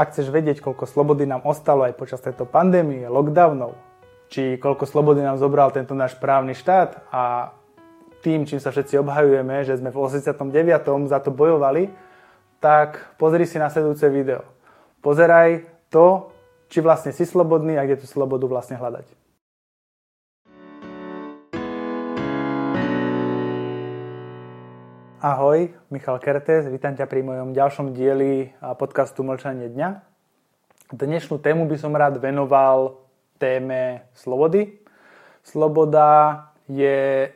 Ak chceš vedieť, koľko slobody nám ostalo aj počas tejto pandémie, lockdownov, či koľko slobody nám zobral tento náš právny štát a tým, čím sa všetci obhajujeme, že sme v 89. za to bojovali, tak pozri si nasledujúce video. Pozeraj to, či vlastne si slobodný a kde tú slobodu vlastne hľadať. Ahoj, Michal Kertes, vítam ťa pri mojom ďalšom dieli podcastu Mlčanie dňa. Dnešnú tému by som rád venoval téme slobody. Sloboda je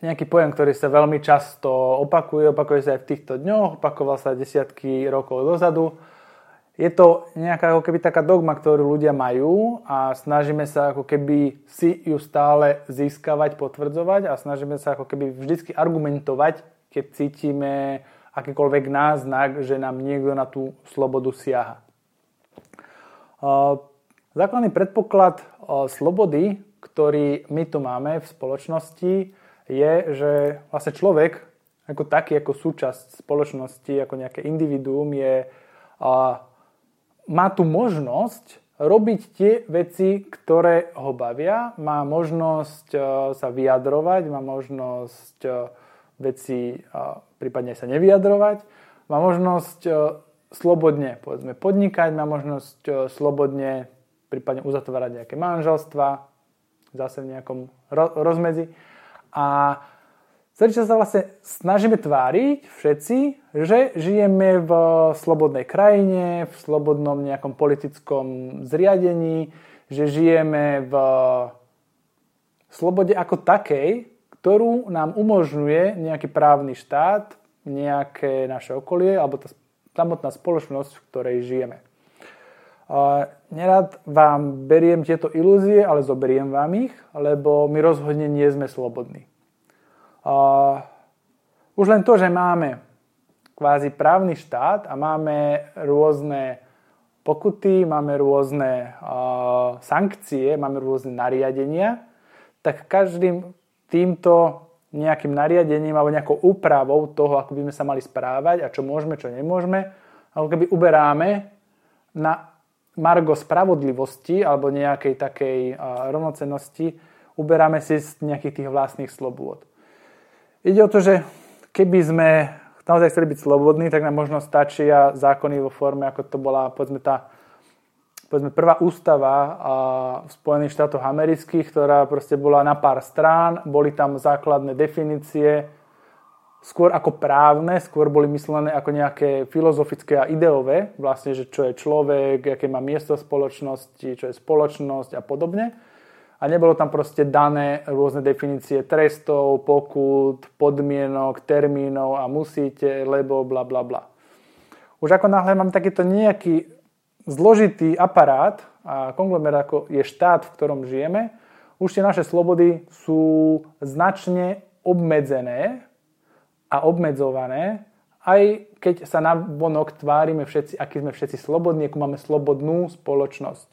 nejaký pojem, ktorý sa veľmi často opakuje, opakuje sa aj v týchto dňoch, opakoval sa desiatky rokov dozadu. Je to nejaká ako keby taká dogma, ktorú ľudia majú a snažíme sa ako keby si ju stále získavať, potvrdzovať a snažíme sa ako keby vždycky argumentovať keď cítime akýkoľvek náznak, že nám niekto na tú slobodu siaha. Základný predpoklad slobody, ktorý my tu máme v spoločnosti, je, že vlastne človek ako taký, ako súčasť spoločnosti, ako nejaké individuum je, má tu možnosť robiť tie veci, ktoré ho bavia, má možnosť sa vyjadrovať, má možnosť veci prípadne sa nevyjadrovať. Má možnosť e, slobodne povedzme, podnikať, má možnosť e, slobodne prípadne uzatvárať nejaké manželstva, zase v nejakom rozmedzi. A celý čas sa vlastne snažíme tváriť všetci, že žijeme v slobodnej krajine, v slobodnom nejakom politickom zriadení, že žijeme v slobode ako takej, ktorú nám umožňuje nejaký právny štát, nejaké naše okolie alebo tá samotná spoločnosť, v ktorej žijeme. Nerad vám beriem tieto ilúzie, ale zoberiem vám ich, lebo my rozhodne nie sme slobodní. Už len to, že máme kvázi právny štát a máme rôzne pokuty, máme rôzne sankcie, máme rôzne nariadenia, tak každým týmto nejakým nariadením alebo nejakou úpravou toho, ako by sme sa mali správať a čo môžeme, čo nemôžeme, ako keby uberáme na margo spravodlivosti alebo nejakej takej rovnocennosti, uberáme si z nejakých tých vlastných slobôd. Ide o to, že keby sme naozaj chceli byť slobodní, tak nám možno stačia zákony vo forme, ako to bola povedzme tá povedzme, prvá ústava v Spojených štátoch amerických, ktorá proste bola na pár strán, boli tam základné definície, skôr ako právne, skôr boli myslené ako nejaké filozofické a ideové, vlastne, že čo je človek, aké má miesto v spoločnosti, čo je spoločnosť a podobne. A nebolo tam proste dané rôzne definície trestov, pokut, podmienok, termínov a musíte, lebo bla bla bla. Už ako náhle mám takýto nejaký zložitý aparát a konglomerát ako je štát, v ktorom žijeme, už tie naše slobody sú značne obmedzené a obmedzované, aj keď sa na vonok tvárime všetci, aký sme všetci slobodní, akú máme slobodnú spoločnosť.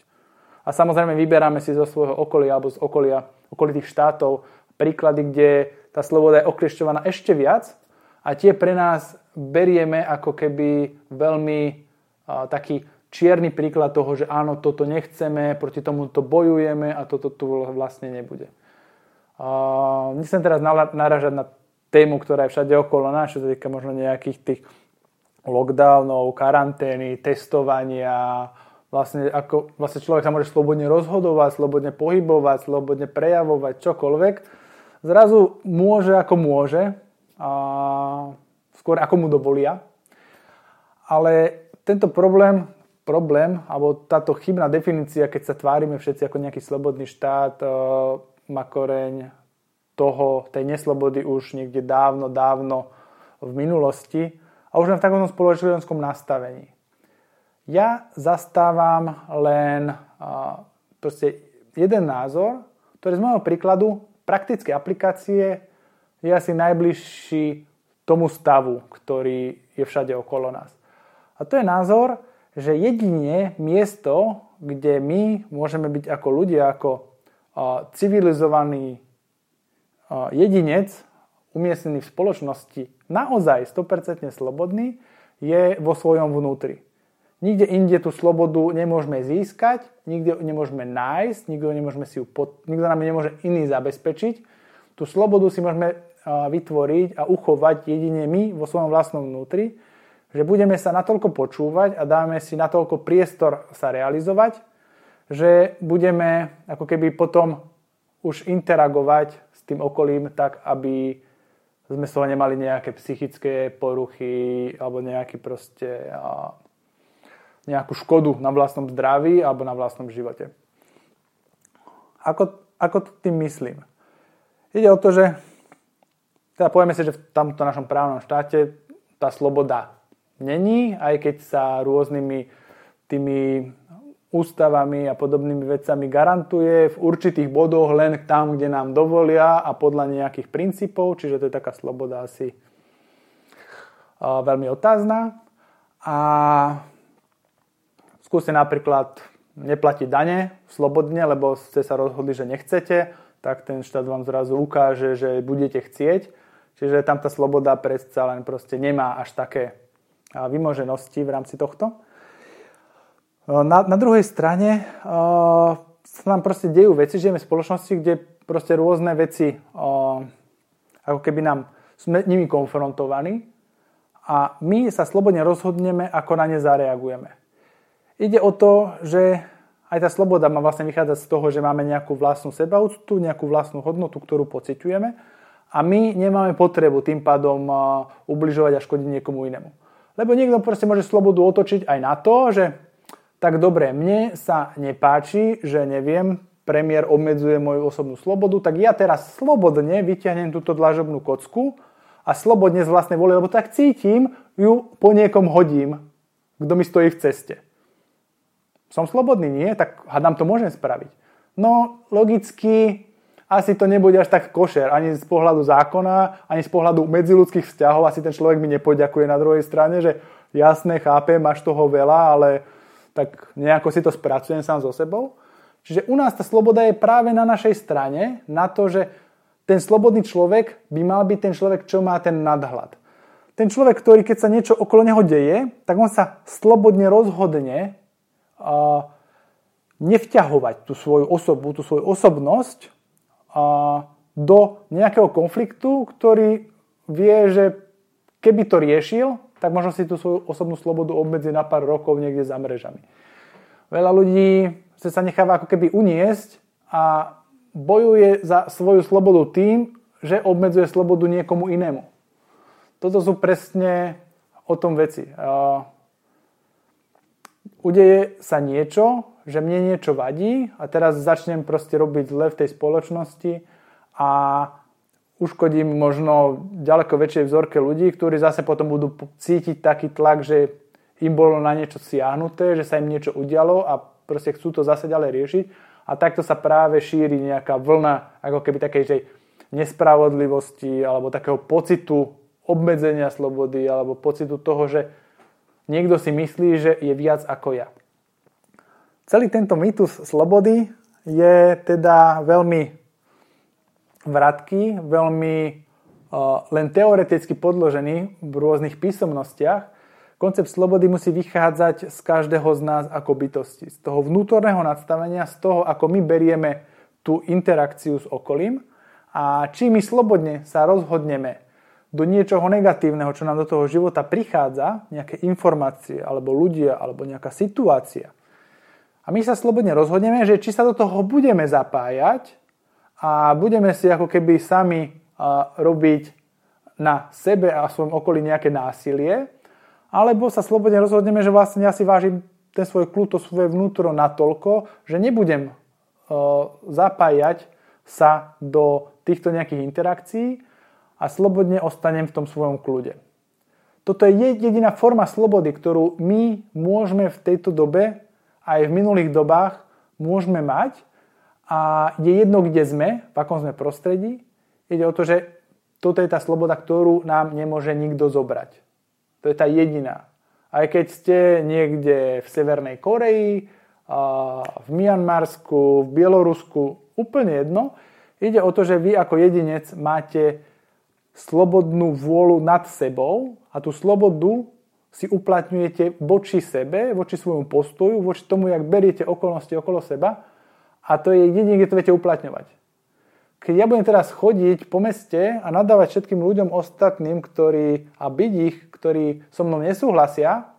A samozrejme vyberáme si zo svojho okolia alebo z okolia okolitých štátov príklady, kde tá sloboda je okliešťovaná ešte viac a tie pre nás berieme ako keby veľmi uh, taký čierny príklad toho, že áno, toto nechceme, proti tomu to bojujeme a toto tu vlastne nebude. Uh, nechcem teraz naražať na tému, ktorá je všade okolo nás, čo týka možno nejakých tých lockdownov, karantény, testovania, vlastne, ako, vlastne človek sa môže slobodne rozhodovať, slobodne pohybovať, slobodne prejavovať, čokoľvek. Zrazu môže ako môže, a skôr ako mu dovolia. Ale tento problém problém, alebo táto chybná definícia, keď sa tvárime všetci ako nejaký slobodný štát, e, má koreň toho, tej neslobody už niekde dávno, dávno v minulosti a už len v takom spoločenskom nastavení. Ja zastávam len e, proste jeden názor, ktorý z môjho príkladu praktické aplikácie je asi najbližší tomu stavu, ktorý je všade okolo nás. A to je názor, že jedine miesto, kde my môžeme byť ako ľudia, ako civilizovaný jedinec, umiestnený v spoločnosti, naozaj 100% slobodný, je vo svojom vnútri. Nikde inde tú slobodu nemôžeme získať, nikde nemôžeme nájsť, nikto, nemôžeme si ju pod, nikto nám nemôže iný zabezpečiť. Tú slobodu si môžeme vytvoriť a uchovať jedine my vo svojom vlastnom vnútri, že budeme sa natoľko počúvať a dáme si natoľko priestor sa realizovať, že budeme ako keby potom už interagovať s tým okolím tak, aby sme toho nemali nejaké psychické poruchy alebo nejaký proste nejakú škodu na vlastnom zdraví alebo na vlastnom živote. Ako, ako to tým myslím? Ide o to, že teda povieme si, že v tomto našom právnom štáte tá sloboda není, aj keď sa rôznymi tými ústavami a podobnými vecami garantuje v určitých bodoch len tam, kde nám dovolia a podľa nejakých princípov, čiže to je taká sloboda asi veľmi otázna. A skúste napríklad neplatiť dane slobodne, lebo ste sa rozhodli, že nechcete, tak ten štát vám zrazu ukáže, že budete chcieť. Čiže tam tá sloboda predsa len proste nemá až také vymoženosti v rámci tohto. Na, na druhej strane uh, sa nám proste dejú veci, žijeme v spoločnosti, kde proste rôzne veci uh, ako keby nám sme nimi konfrontovaní a my sa slobodne rozhodneme, ako na ne zareagujeme. Ide o to, že aj tá sloboda má vlastne vychádzať z toho, že máme nejakú vlastnú sebaúctu, nejakú vlastnú hodnotu, ktorú pociťujeme a my nemáme potrebu tým pádom ubližovať a škodiť niekomu inému. Lebo niekto proste môže slobodu otočiť aj na to, že tak dobre, mne sa nepáči, že neviem, premiér obmedzuje moju osobnú slobodu, tak ja teraz slobodne vyťahnem túto dlažobnú kocku a slobodne z vlastnej vôle, lebo tak cítim, ju po niekom hodím, kto mi stojí v ceste. Som slobodný, nie? Tak hádam to môžem spraviť. No, logicky asi to nebude až tak košer, ani z pohľadu zákona, ani z pohľadu medziludských vzťahov. Asi ten človek mi nepoďakuje na druhej strane, že jasné, chápem, máš toho veľa, ale tak nejako si to spracujem sám so sebou. Čiže u nás tá sloboda je práve na našej strane, na to, že ten slobodný človek by mal byť ten človek, čo má ten nadhľad. Ten človek, ktorý keď sa niečo okolo neho deje, tak on sa slobodne rozhodne nevťahovať tú svoju osobu, tú svoju osobnosť do nejakého konfliktu, ktorý vie, že keby to riešil, tak možno si tú svoju osobnú slobodu obmedzi na pár rokov niekde za mrežami. Veľa ľudí sa necháva ako keby uniesť a bojuje za svoju slobodu tým, že obmedzuje slobodu niekomu inému. Toto sú presne o tom veci udeje sa niečo, že mne niečo vadí a teraz začnem proste robiť zle v tej spoločnosti a uškodím možno ďaleko väčšej vzorke ľudí, ktorí zase potom budú cítiť taký tlak, že im bolo na niečo siahnuté, že sa im niečo udialo a proste chcú to zase ďalej riešiť. A takto sa práve šíri nejaká vlna ako keby takej že nespravodlivosti alebo takého pocitu obmedzenia slobody alebo pocitu toho, že niekto si myslí, že je viac ako ja. Celý tento mýtus slobody je teda veľmi vratký, veľmi uh, len teoreticky podložený v rôznych písomnostiach. Koncept slobody musí vychádzať z každého z nás ako bytosti. Z toho vnútorného nadstavenia, z toho, ako my berieme tú interakciu s okolím a či my slobodne sa rozhodneme do niečoho negatívneho, čo nám do toho života prichádza, nejaké informácie, alebo ľudia, alebo nejaká situácia. A my sa slobodne rozhodneme, že či sa do toho budeme zapájať a budeme si ako keby sami robiť na sebe a svojom okolí nejaké násilie, alebo sa slobodne rozhodneme, že vlastne ja si vážim ten svoj kľud, svoje vnútro natoľko, že nebudem zapájať sa do týchto nejakých interakcií, a slobodne ostanem v tom svojom kľude. Toto je jediná forma slobody, ktorú my môžeme v tejto dobe aj v minulých dobách môžeme mať a je jedno, kde sme, v akom sme prostredí. Ide o to, že toto je tá sloboda, ktorú nám nemôže nikto zobrať. To je tá jediná. Aj keď ste niekde v Severnej Koreji, v Mianmarsku, v Bielorusku, úplne jedno. Ide o to, že vy ako jedinec máte slobodnú vôľu nad sebou a tú slobodu si uplatňujete voči sebe, voči svojmu postoju, voči tomu, jak beriete okolnosti okolo seba a to je jediné, kde to viete uplatňovať. Keď ja budem teraz chodiť po meste a nadávať všetkým ľuďom ostatným, ktorí, a byť ich, ktorí so mnou nesúhlasia,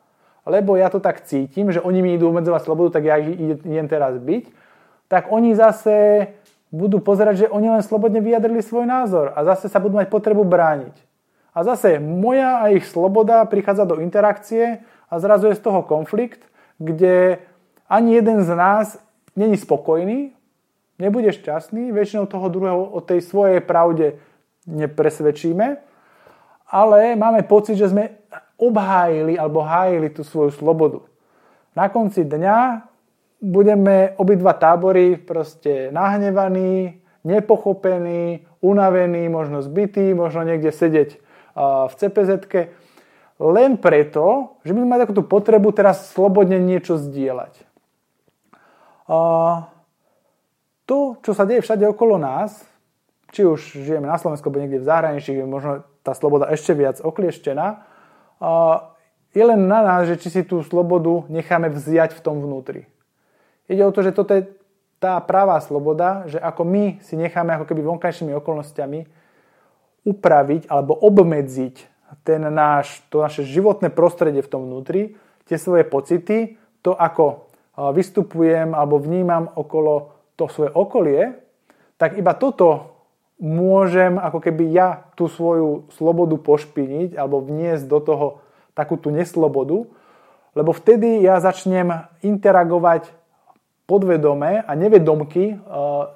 lebo ja to tak cítim, že oni mi idú obmedzovať slobodu, tak ja ich idem teraz byť, tak oni zase budú pozerať, že oni len slobodne vyjadrili svoj názor a zase sa budú mať potrebu brániť. A zase moja a ich sloboda prichádza do interakcie a zrazu je z toho konflikt, kde ani jeden z nás není spokojný, nebude šťastný, väčšinou toho druhého o tej svojej pravde nepresvedčíme, ale máme pocit, že sme obhájili alebo hájili tú svoju slobodu. Na konci dňa budeme obidva tábory proste nahnevaní, nepochopení, unavení, možno zbytí, možno niekde sedieť v cpz len preto, že my máme takúto potrebu teraz slobodne niečo zdieľať. To, čo sa deje všade okolo nás, či už žijeme na Slovensku, alebo niekde v zahraničí, kde možno tá sloboda ešte viac oklieštená, je len na nás, že či si tú slobodu necháme vziať v tom vnútri. Ide o to, že toto je tá pravá sloboda, že ako my si necháme ako keby vonkajšími okolnostiami upraviť alebo obmedziť ten náš, to naše životné prostredie v tom vnútri, tie svoje pocity, to ako vystupujem alebo vnímam okolo to svoje okolie, tak iba toto môžem ako keby ja tú svoju slobodu pošpiniť alebo vniesť do toho takú tú neslobodu, lebo vtedy ja začnem interagovať podvedome a nevedomky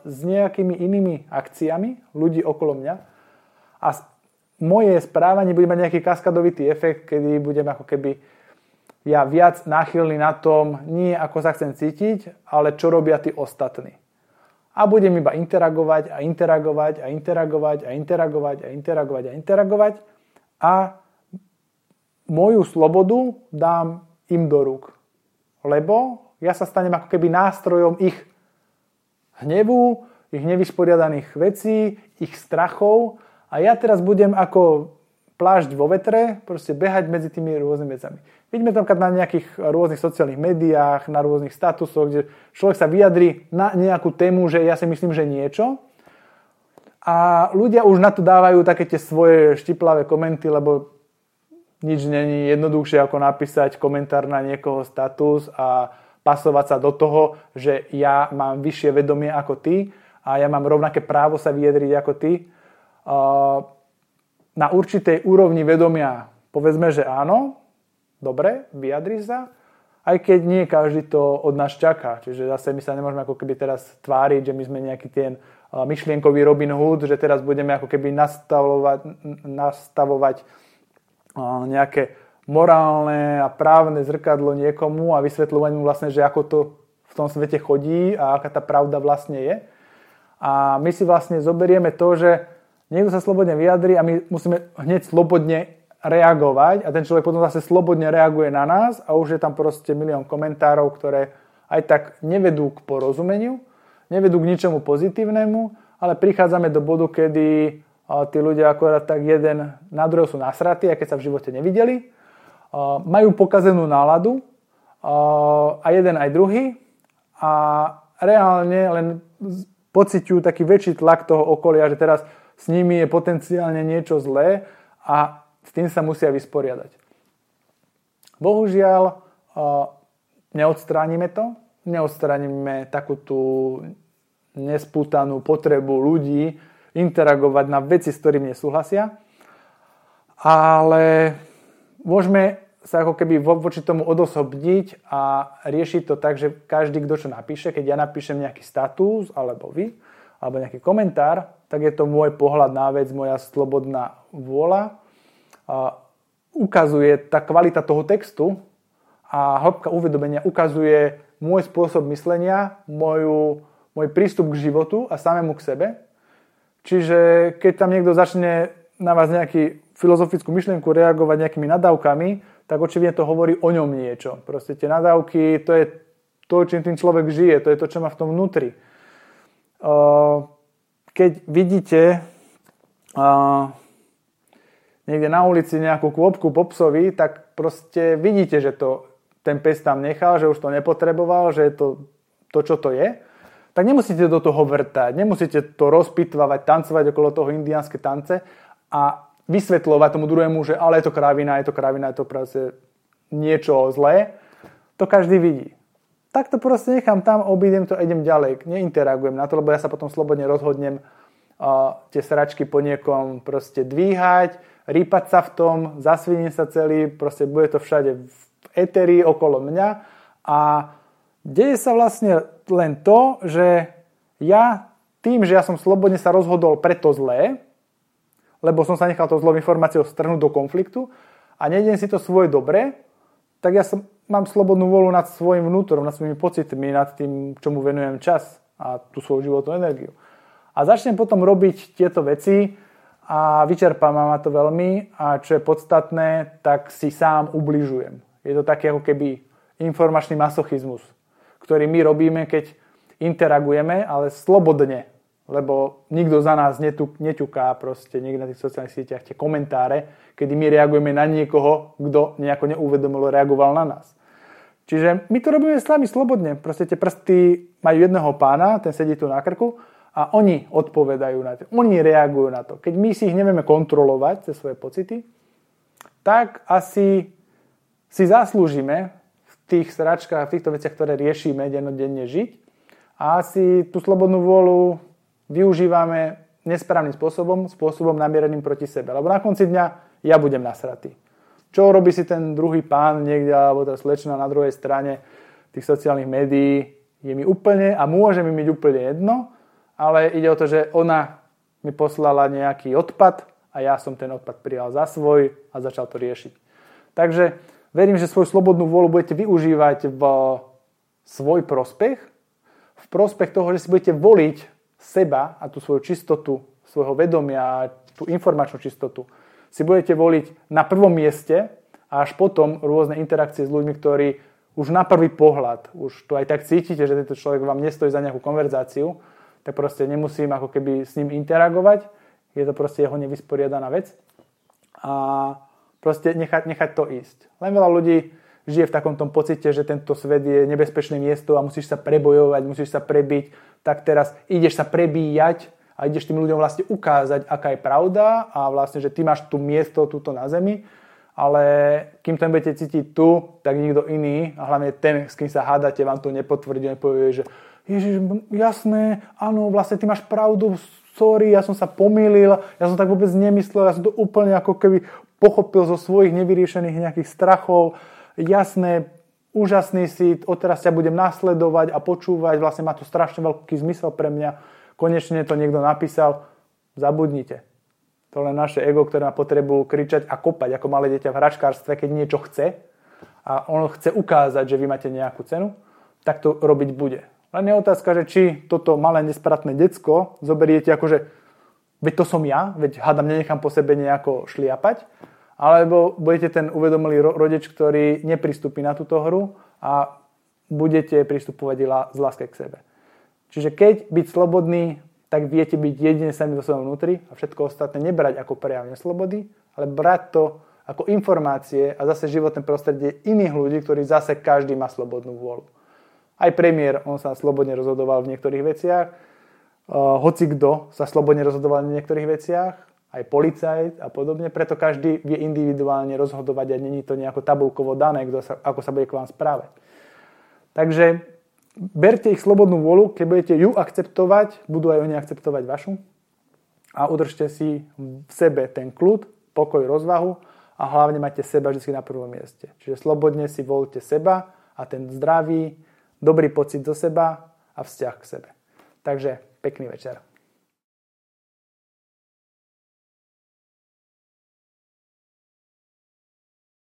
s nejakými inými akciami ľudí okolo mňa a moje správanie bude mať nejaký kaskadovitý efekt, kedy budem ako keby ja viac náchylný na tom, nie ako sa chcem cítiť, ale čo robia tí ostatní. A budem iba interagovať a interagovať a interagovať a interagovať a interagovať a interagovať a moju slobodu dám im do rúk. Lebo ja sa stanem ako keby nástrojom ich hnevu, ich nevysporiadaných vecí, ich strachov a ja teraz budem ako plášť vo vetre, proste behať medzi tými rôznymi vecami. Vidíme to na nejakých rôznych sociálnych médiách, na rôznych statusoch, kde človek sa vyjadri na nejakú tému, že ja si myslím, že niečo. A ľudia už na to dávajú také tie svoje štiplavé komenty, lebo nič není jednoduchšie ako napísať komentár na niekoho status a pasovať sa do toho, že ja mám vyššie vedomie ako ty a ja mám rovnaké právo sa vyjadriť ako ty. Na určitej úrovni vedomia povedzme, že áno, dobre, vyjadri sa, aj keď nie každý to od nás čaká. Čiže zase my sa nemôžeme ako keby teraz tváriť, že my sme nejaký ten myšlienkový Robin Hood, že teraz budeme ako keby nastavovať, nastavovať nejaké morálne a právne zrkadlo niekomu a vysvetľovať mu vlastne, že ako to v tom svete chodí a aká tá pravda vlastne je. A my si vlastne zoberieme to, že niekto sa slobodne vyjadri a my musíme hneď slobodne reagovať a ten človek potom zase slobodne reaguje na nás a už je tam proste milión komentárov, ktoré aj tak nevedú k porozumeniu, nevedú k ničomu pozitívnemu, ale prichádzame do bodu, kedy tí ľudia akorát tak jeden na druhého sú nasratí, a keď sa v živote nevideli majú pokazenú náladu a jeden aj druhý a reálne len pociťujú taký väčší tlak toho okolia, že teraz s nimi je potenciálne niečo zlé a s tým sa musia vysporiadať. Bohužiaľ, neodstránime to, neodstránime takú tú nespútanú potrebu ľudí interagovať na veci, s ktorými nesúhlasia, ale môžeme sa ako keby voči tomu odosobniť a riešiť to tak, že každý, kto čo napíše, keď ja napíšem nejaký status, alebo vy, alebo nejaký komentár, tak je to môj pohľad na vec, moja slobodná vôľa. Ukazuje tá kvalita toho textu a hĺbka uvedomenia ukazuje môj spôsob myslenia, moju, môj prístup k životu a samému k sebe. Čiže keď tam niekto začne na vás nejaký filozofickú myšlienku reagovať nejakými nadávkami, tak očividne to hovorí o ňom niečo. Proste tie nadávky, to je to, čím tým človek žije, to je to, čo má v tom vnútri. Keď vidíte niekde na ulici nejakú kôpku popsovi, tak proste vidíte, že to ten pes tam nechal, že už to nepotreboval, že je to to, čo to je, tak nemusíte do toho vrtať, nemusíte to rozpitvávať, tancovať okolo toho indiánske tance a vysvetľovať tomu druhému, že ale je to kravina, je to kravina, je to proste niečo zlé. To každý vidí. Tak to proste nechám tam, obídem to a idem ďalej. Neinteragujem na to, lebo ja sa potom slobodne rozhodnem uh, tie sračky po niekom proste dvíhať, rýpať sa v tom, zasviním sa celý, proste bude to všade v eteri okolo mňa a deje sa vlastne len to, že ja tým, že ja som slobodne sa rozhodol pre to zlé, lebo som sa nechal to zlou informáciou strhnúť do konfliktu a nejdem si to svoje dobre, tak ja som, mám slobodnú volu nad svojim vnútorom, nad svojimi pocitmi, nad tým, čomu venujem čas a tú svoju životnú energiu. A začnem potom robiť tieto veci a vyčerpá ma to veľmi a čo je podstatné, tak si sám ubližujem. Je to také ako keby informačný masochizmus, ktorý my robíme, keď interagujeme, ale slobodne, lebo nikto za nás neťuká proste niekde na tých sociálnych sieťach tie komentáre, kedy my reagujeme na niekoho, kto nejako neuvedomilo reagoval na nás. Čiže my to robíme s vami slobodne. Proste tie prsty majú jedného pána, ten sedí tu na krku a oni odpovedajú na to. Oni reagujú na to. Keď my si ich nevieme kontrolovať, cez svoje pocity, tak asi si zaslúžime v tých sračkách, v týchto veciach, ktoré riešime dennodenne žiť a si tú slobodnú vôľu využívame nesprávnym spôsobom, spôsobom namiereným proti sebe. Lebo na konci dňa ja budem nasratý. Čo robí si ten druhý pán niekde, alebo tá slečna na druhej strane tých sociálnych médií, je mi úplne a môže mi byť úplne jedno, ale ide o to, že ona mi poslala nejaký odpad a ja som ten odpad prijal za svoj a začal to riešiť. Takže Verím, že svoju slobodnú vôľu budete využívať v svoj prospech, v prospech toho, že si budete voliť seba a tú svoju čistotu svojho vedomia a tú informačnú čistotu si budete voliť na prvom mieste a až potom rôzne interakcie s ľuďmi, ktorí už na prvý pohľad, už tu aj tak cítite, že tento človek vám nestojí za nejakú konverzáciu, tak proste nemusím ako keby s ním interagovať, je to proste jeho nevysporiadaná vec. A Proste nechať, nechať to ísť. Len veľa ľudí žije v takom tom pocite, že tento svet je nebezpečné miesto a musíš sa prebojovať, musíš sa prebiť, tak teraz ideš sa prebíjať a ideš tým ľuďom vlastne ukázať, aká je pravda a vlastne, že ty máš tu miesto túto na zemi, ale kým to budete cítiť tu, tak nikto iný a hlavne ten, s kým sa hádate, vám to nepotvrdí, nepovie, že Ježiš, jasné, áno, vlastne ty máš pravdu, sorry, ja som sa pomýlil, ja som tak vôbec nemyslel, ja som to úplne ako keby pochopil zo svojich nevyriešených nejakých strachov, jasné, úžasný si, odteraz ťa budem nasledovať a počúvať, vlastne má to strašne veľký zmysel pre mňa, konečne to niekto napísal, zabudnite. To len naše ego, ktoré má potrebu kričať a kopať ako malé dieťa v hračkárstve, keď niečo chce a ono chce ukázať, že vy máte nejakú cenu, tak to robiť bude. Len je otázka, že či toto malé nespratné decko zoberiete ako, že veď to som ja, veď hádam nenechám po sebe nejako šliapať, alebo budete ten uvedomilý rodič, ktorý nepristúpi na túto hru a budete pristupovať z láske k sebe. Čiže keď byť slobodný, tak viete byť jedine sami vo svojom vnútri a všetko ostatné nebrať ako prejav neslobody, ale brať to ako informácie a zase životné prostredie iných ľudí, ktorí zase každý má slobodnú vôľu. Aj premiér, on sa slobodne rozhodoval v niektorých veciach, uh, hoci kto sa slobodne rozhodoval v niektorých veciach, aj policajt a podobne, preto každý vie individuálne rozhodovať a není to nejako tabulkovo dané, kto sa, ako sa bude k vám správať. Takže berte ich slobodnú vôľu, keď budete ju akceptovať, budú aj oni akceptovať vašu a udržte si v sebe ten kľud, pokoj, rozvahu a hlavne majte seba vždy na prvom mieste. Čiže slobodne si volte seba a ten zdravý, dobrý pocit do seba a vzťah k sebe. Takže pekný večer.